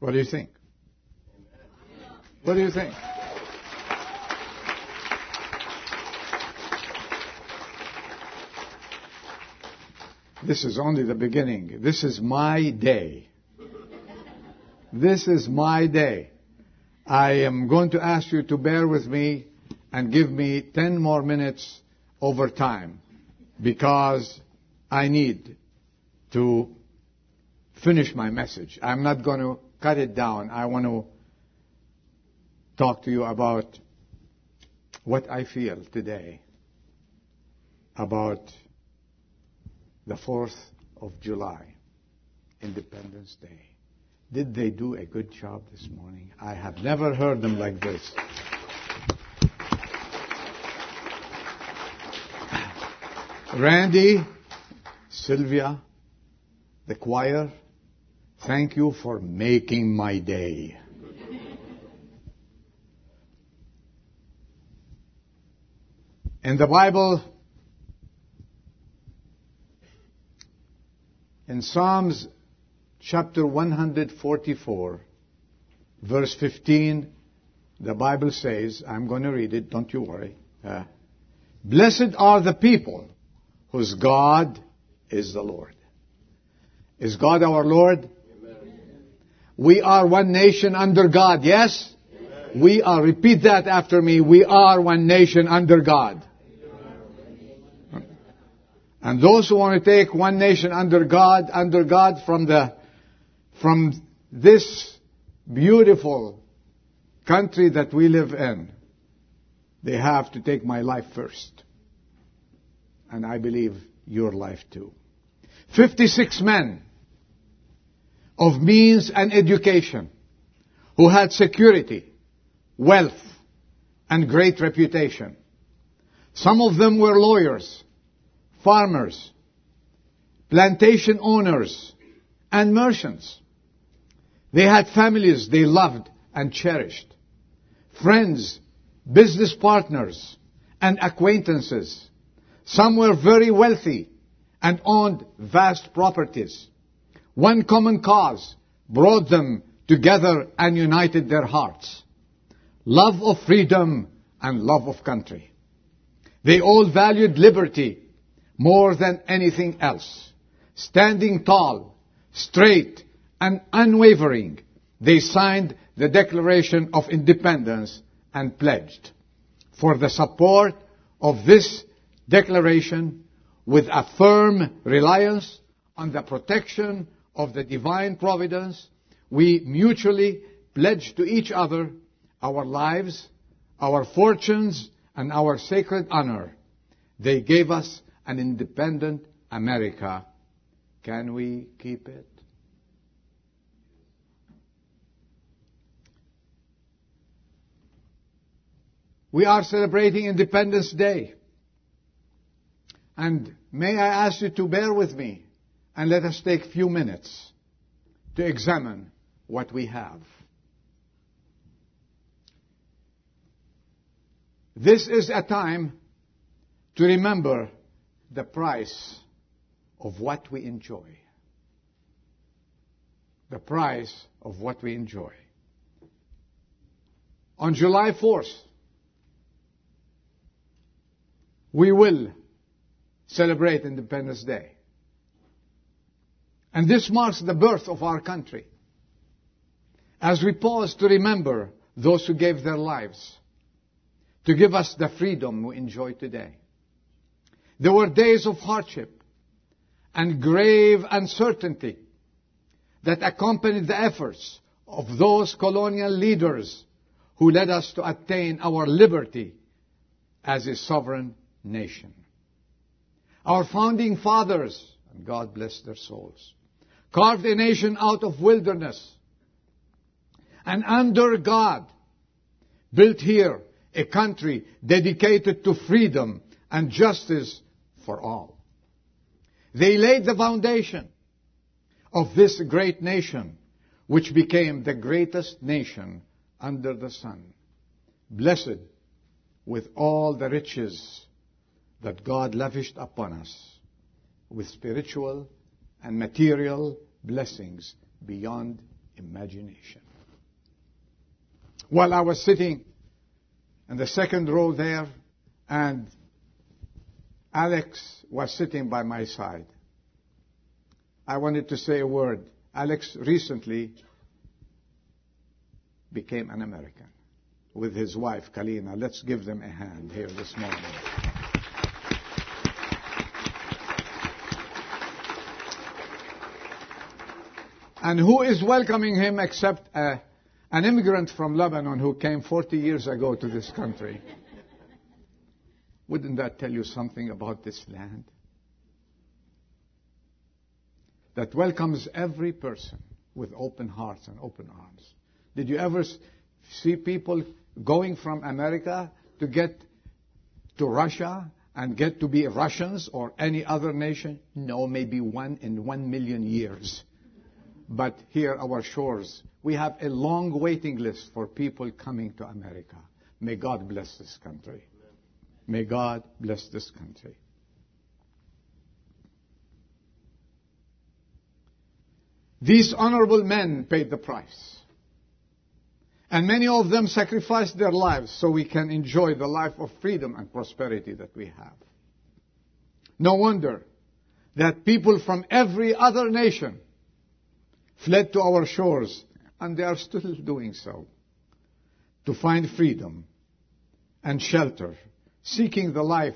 What do you think? What do you think? This is only the beginning. This is my day. This is my day. I am going to ask you to bear with me and give me 10 more minutes over time because I need to finish my message. I'm not going to cut it down. I want to talk to you about what I feel today about the 4th of July, Independence Day. Did they do a good job this morning? I have never heard them like this. Randy, Sylvia, the choir, thank you for making my day. In the Bible, in Psalms chapter 144, verse 15, the Bible says, I'm going to read it, don't you worry. Uh, Blessed are the people whose God is the Lord. Is God our Lord? We are one nation under God, yes? We are, repeat that after me, we are one nation under God. And those who want to take one nation under God, under God from the, from this beautiful country that we live in, they have to take my life first. And I believe your life too. 56 men of means and education who had security, wealth, and great reputation. Some of them were lawyers, farmers, plantation owners, and merchants. They had families they loved and cherished, friends, business partners, and acquaintances. Some were very wealthy and owned vast properties. One common cause brought them together and united their hearts. Love of freedom and love of country. They all valued liberty more than anything else. Standing tall, straight, and unwavering, they signed the Declaration of Independence and pledged for the support of this declaration with a firm reliance on the protection of the divine providence, we mutually pledge to each other our lives, our fortunes, and our sacred honor. They gave us an independent America. Can we keep it? We are celebrating Independence Day. And may I ask you to bear with me and let us take a few minutes to examine what we have. This is a time to remember the price of what we enjoy. The price of what we enjoy. On July 4th, we will celebrate Independence Day. And this marks the birth of our country. As we pause to remember those who gave their lives to give us the freedom we enjoy today. There were days of hardship and grave uncertainty that accompanied the efforts of those colonial leaders who led us to attain our liberty as a sovereign nation. Our founding fathers, and God bless their souls, carved a nation out of wilderness and under God built here a country dedicated to freedom and justice for all. They laid the foundation of this great nation, which became the greatest nation under the sun, blessed with all the riches that God lavished upon us, with spiritual and material blessings beyond imagination. While I was sitting in the second row there, and Alex was sitting by my side. I wanted to say a word. Alex recently became an American with his wife, Kalina. Let's give them a hand here this morning. And who is welcoming him except uh, an immigrant from Lebanon who came 40 years ago to this country? Wouldn't that tell you something about this land? That welcomes every person with open hearts and open arms. Did you ever see people going from America to get to Russia and get to be Russians or any other nation? No, maybe one in one million years. But here, our shores, we have a long waiting list for people coming to America. May God bless this country. May God bless this country. These honorable men paid the price. And many of them sacrificed their lives so we can enjoy the life of freedom and prosperity that we have. No wonder that people from every other nation fled to our shores, and they are still doing so, to find freedom and shelter, seeking the life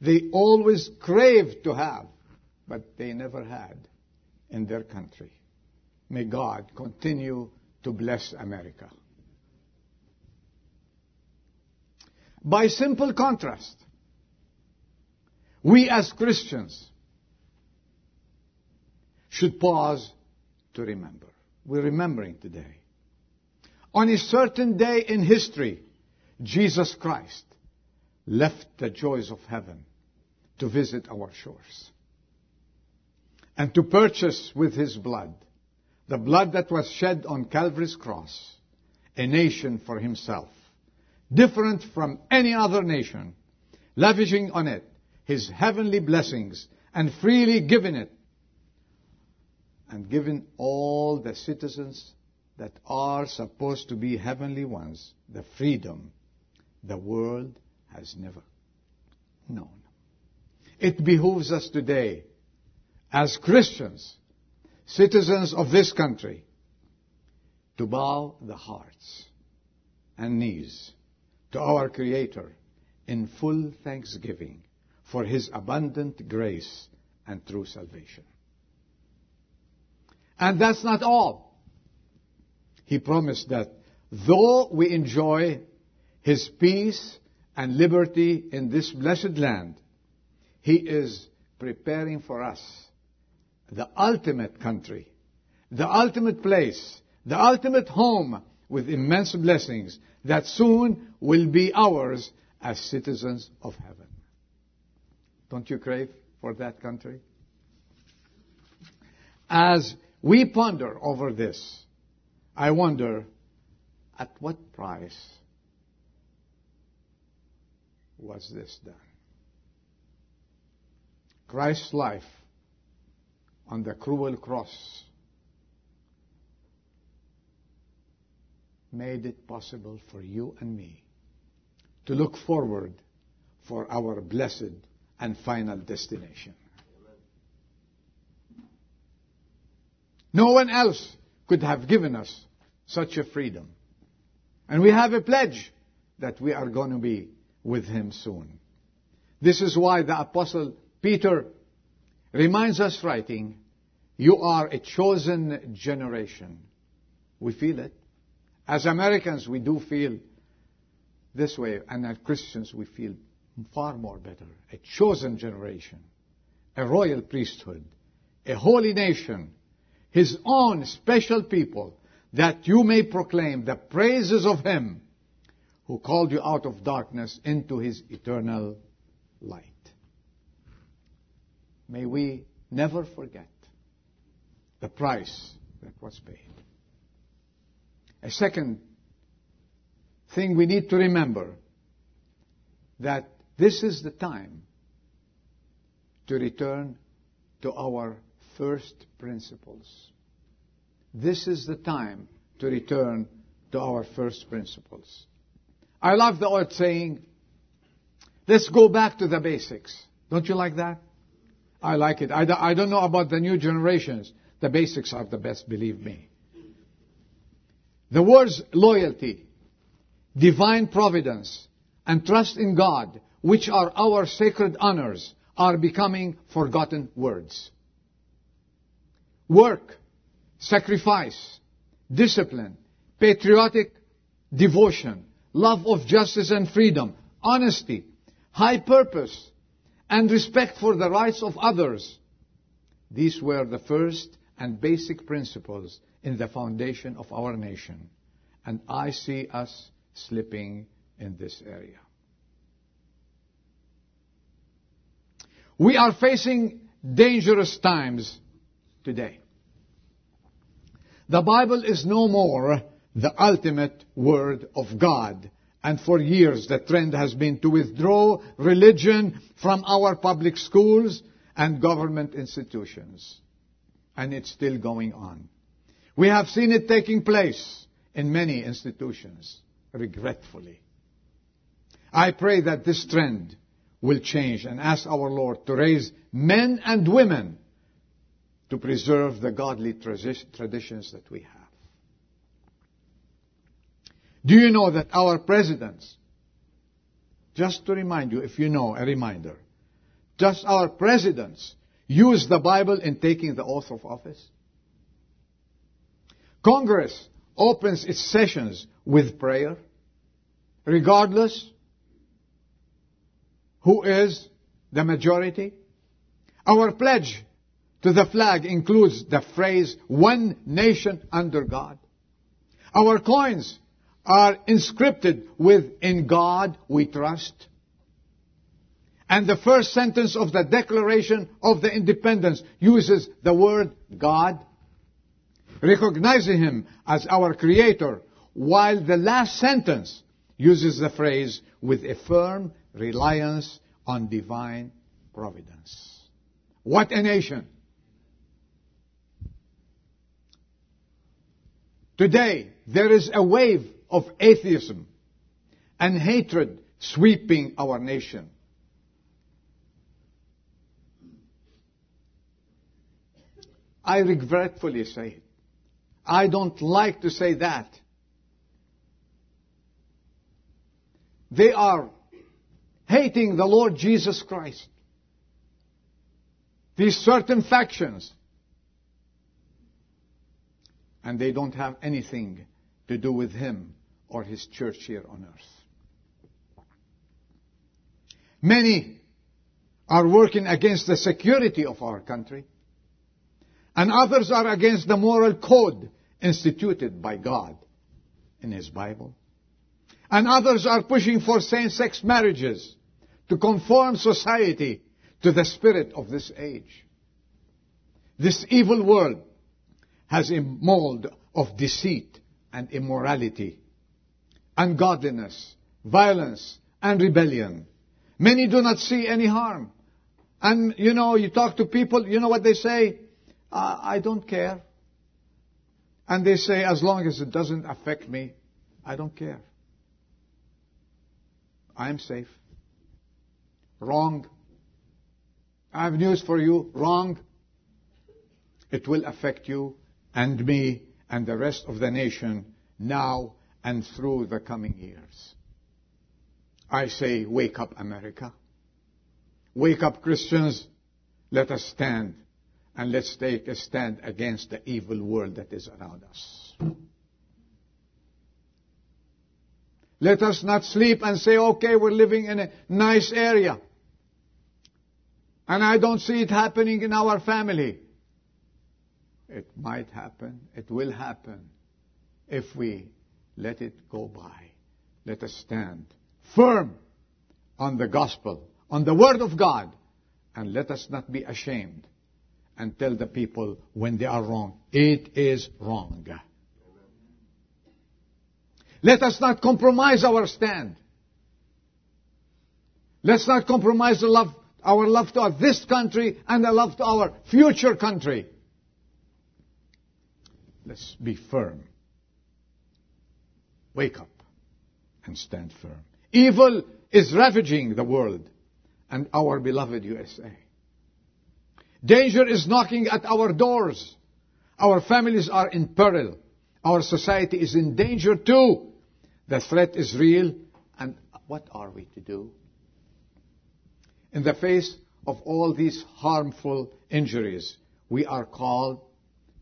they always craved to have, but they never had in their country. May God continue to bless America. By simple contrast, we as Christians should pause to remember. We're remembering today. On a certain day in history, Jesus Christ left the joys of heaven to visit our shores and to purchase with his blood, the blood that was shed on Calvary's cross, a nation for himself different from any other nation, lavishing on it his heavenly blessings and freely giving it and giving all the citizens that are supposed to be heavenly ones the freedom the world has never known. It behooves us today as Christians, citizens of this country, to bow the hearts and knees to our Creator in full thanksgiving for His abundant grace and true salvation. And that's not all. He promised that though we enjoy His peace and liberty in this blessed land, He is preparing for us the ultimate country, the ultimate place, the ultimate home with immense blessings that soon will be ours as citizens of heaven. Don't you crave for that country? As we ponder over this, I wonder at what price was this done? Christ's life on the cruel cross made it possible for you and me to look forward for our blessed and final destination. No one else could have given us such a freedom. And we have a pledge that we are going to be with him soon. This is why the apostle Peter reminds us writing, you are a chosen generation. We feel it. As Americans, we do feel this way, and as Christians, we feel far more better. A chosen generation, a royal priesthood, a holy nation, his own special people, that you may proclaim the praises of him who called you out of darkness into his eternal light. May we never forget the price that was paid. A second thing we need to remember that this is the time to return to our first principles. this is the time to return to our first principles. I love the old saying, let's go back to the basics. Don't you like that? I like it. I, I don't know about the new generations. The basics are the best, believe me. The words loyalty, divine providence, and trust in God, which are our sacred honors, are becoming forgotten words. Work, sacrifice, discipline, patriotic devotion, love of justice and freedom, honesty, high purpose, and respect for the rights of others. These were the first and basic principles in the foundation of our nation. And I see us slipping in this area. We are facing dangerous times today. The Bible is no more the ultimate Word of God. And for years the trend has been to withdraw religion from our public schools and government institutions. And it's still going on. We have seen it taking place in many institutions, regretfully. I pray that this trend will change and ask our Lord to raise men and women to preserve the godly traditions that we have. Do you know that our presidents, just to remind you, if you know, a reminder, just our presidents use the Bible in taking the oath of office? Congress opens its sessions with prayer, regardless who is the majority. Our pledge to the flag includes the phrase, one nation under God. Our coins are inscripted with, in God we trust. And the first sentence of the Declaration of the Independence uses the word God, recognizing Him as our Creator, while the last sentence uses the phrase with a firm reliance on divine providence. What a nation! Today, there is a wave of atheism and hatred sweeping our nation. I regretfully say it. I don't like to say that. They are hating the Lord Jesus Christ. These certain factions. And they don't have anything to do with Him or his church here on earth. Many are working against the security of our country, and others are against the moral code instituted by God in His Bible. And others are pushing for same-sex marriages to conform society to the spirit of this age. This evil world has a mold of deceit and immorality ungodliness, violence, and rebellion. Many do not see any harm. And, you know, you talk to people, you know what they say? Uh, I don't care. And they say, as long as it doesn't affect me, I don't care. I am safe. Wrong. I have news for you. Wrong. It will affect you and me and the rest of the nation now and through the coming years. I say, wake up, America. Wake up, Christians. Let us stand and let's take a stand against the evil world that is around us. Let us not sleep and say, okay, we're living in a nice area. And I don't see it happening in our family. It might happen. It will happen if we let it go by. Let us stand firm on the gospel, on the word of God, and let us not be ashamed and tell the people when they are wrong. It is wrong. Let us not compromise our stand. Let's not compromise the love, our love to this country and the love to our future country. Let's be firm. Wake up and stand firm. Evil is ravaging the world and our beloved USA. Danger is knocking at our doors. Our families are in peril. Our society is in danger too. The threat is real. And what are we to do? In the face of all these harmful injuries, we are called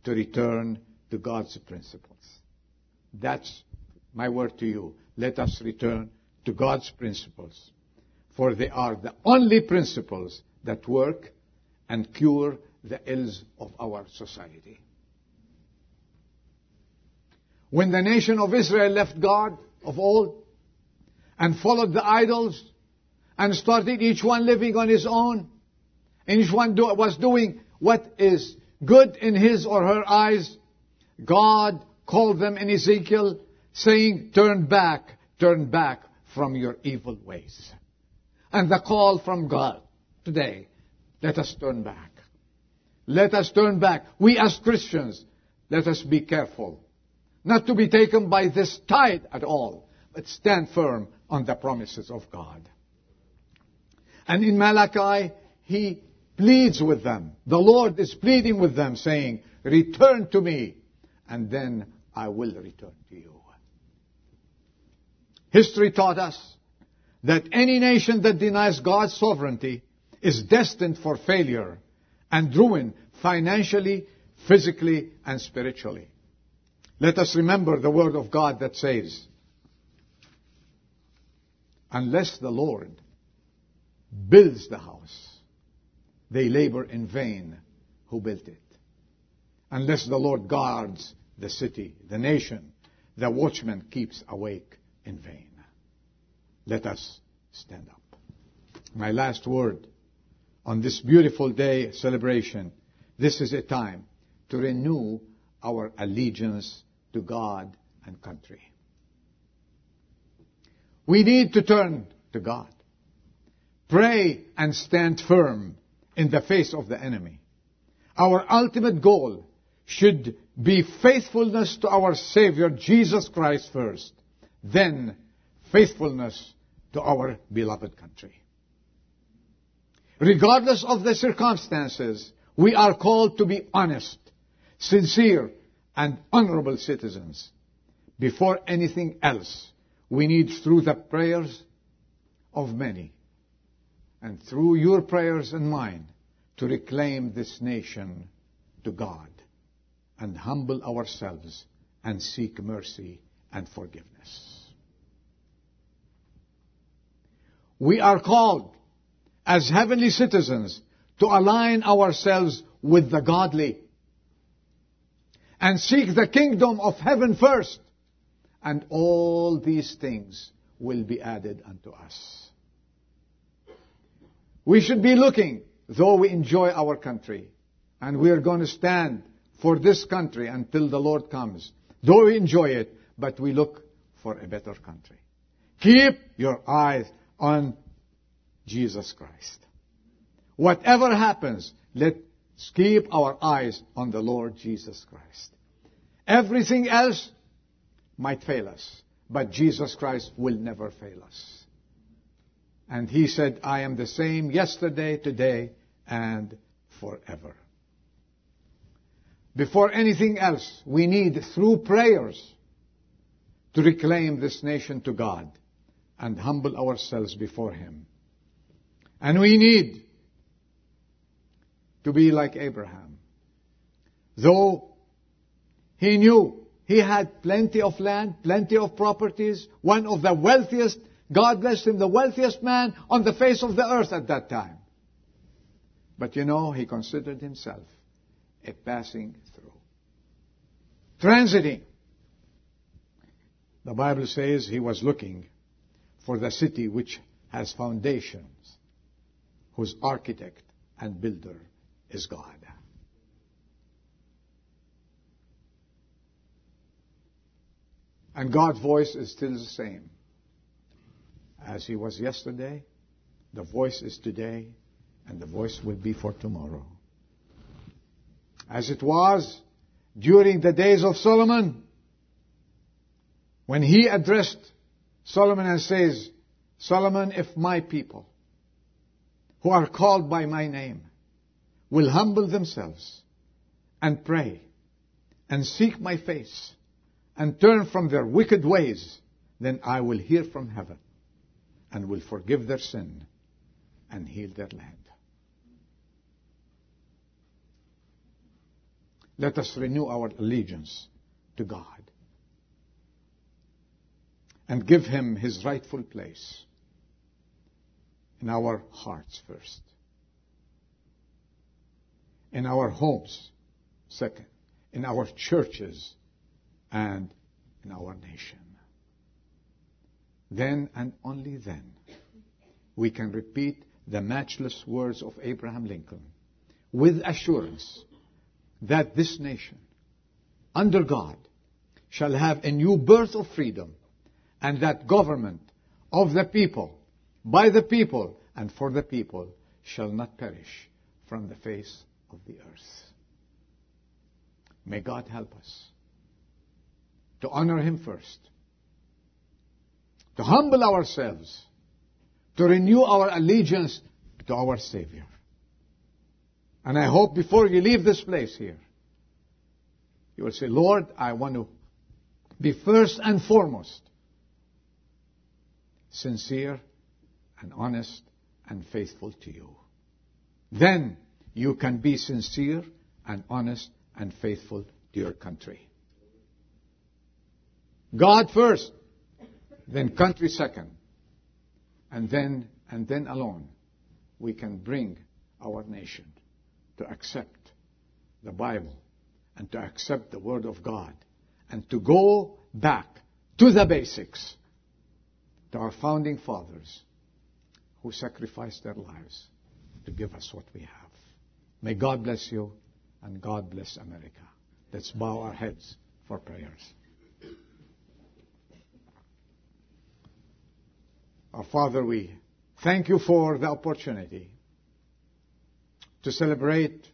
to return to God's principles. That's my word to you. Let us return to God's principles, for they are the only principles that work and cure the ills of our society. When the nation of Israel left God of old and followed the idols and started each one living on his own, and each one do, was doing what is good in his or her eyes, God called them in Ezekiel saying, turn back, turn back from your evil ways. And the call from God today, let us turn back. Let us turn back. We as Christians, let us be careful. Not to be taken by this tide at all, but stand firm on the promises of God. And in Malachi, he pleads with them. The Lord is pleading with them, saying, Return to me, and then I will return to you. History taught us that any nation that denies God's sovereignty is destined for failure and ruin financially, physically, and spiritually. Let us remember the word of God that says, unless the Lord builds the house, they labor in vain who built it. Unless the Lord guards the city, the nation, the watchman keeps awake in vain. Let us stand up. My last word on this beautiful day celebration. This is a time to renew our allegiance to God and country. We need to turn to God. Pray and stand firm in the face of the enemy. Our ultimate goal should be faithfulness to our Savior Jesus Christ first, then faithfulness to our beloved country. Regardless of the circumstances, we are called to be honest, sincere, and honorable citizens. Before anything else, we need through the prayers of many and through your prayers and mine to reclaim this nation to God and humble ourselves and seek mercy and forgiveness. We are called as heavenly citizens to align ourselves with the godly and seek the kingdom of heaven first, and all these things will be added unto us. We should be looking, though we enjoy our country, and we are going to stand for this country until the Lord comes. Though we enjoy it, but we look for a better country. Keep your eyes on Jesus Christ. Whatever happens, let's keep our eyes on the Lord Jesus Christ. Everything else might fail us, but Jesus Christ will never fail us. And he said, I am the same yesterday, today, and forever. Before anything else, we need, through prayers, to reclaim this nation to God and humble ourselves before Him. And we need to be like Abraham. Though he knew he had plenty of land, plenty of properties, one of the wealthiest, God blessed him, the wealthiest man on the face of the earth at that time. But you know, he considered himself a passing through. Transiting. The Bible says he was looking for the city which has foundations whose architect and builder is God. And God's voice is still the same. As He was yesterday, the voice is today, and the voice will be for tomorrow. As it was during the days of Solomon, when he addressed Solomon and says, Solomon, if my people who are called by my name will humble themselves and pray and seek my face and turn from their wicked ways, then I will hear from heaven and will forgive their sin and heal their land. Let us renew our allegiance to God and give Him His rightful place in our hearts first, in our homes second, in our churches and in our nation. Then and only then we can repeat the matchless words of Abraham Lincoln with assurance that this nation, under God, shall have a new birth of freedom and that government of the people, by the people, and for the people shall not perish from the face of the earth. May God help us to honor Him first, to humble ourselves, to renew our allegiance to our Savior. And I hope before you leave this place here, you will say, Lord, I want to be first and foremost sincere and honest and faithful to you. Then you can be sincere and honest and faithful to your country. God first, then country second, and then, and then alone, we can bring our nation to accept the Bible and to accept the Word of God and to go back to the basics to our founding fathers who sacrificed their lives to give us what we have. May God bless you and God bless America. Let's bow our heads for prayers. Our Father, we thank you for the opportunity to celebrate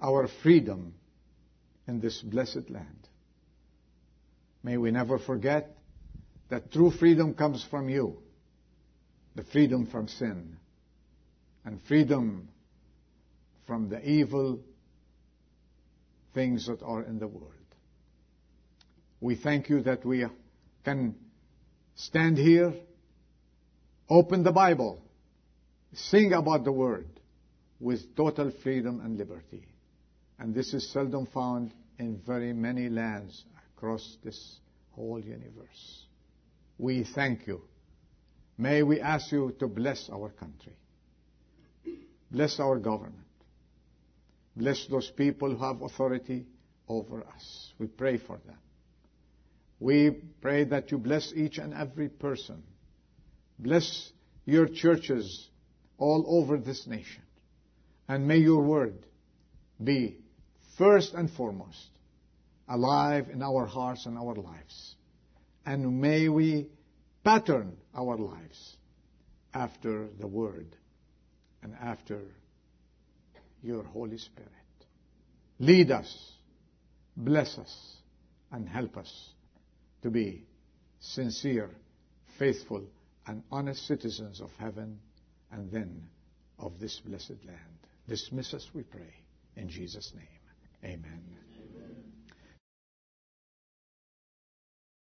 our freedom in this blessed land. May we never forget that true freedom comes from you. The freedom from sin and freedom from the evil things that are in the world. We thank you that we can stand here, open the Bible, sing about the Word with total freedom and liberty. And this is seldom found in very many lands across this whole universe. We thank you. May we ask you to bless our country. Bless our government. Bless those people who have authority over us. We pray for them. We pray that you bless each and every person. Bless your churches all over this nation. And may your word be first and foremost alive in our hearts and our lives. And may we pattern our lives after the word and after your Holy Spirit. Lead us, bless us, and help us to be sincere, faithful, and honest citizens of heaven and then of this blessed land. Dismiss us, we pray, in Jesus' name. Amen.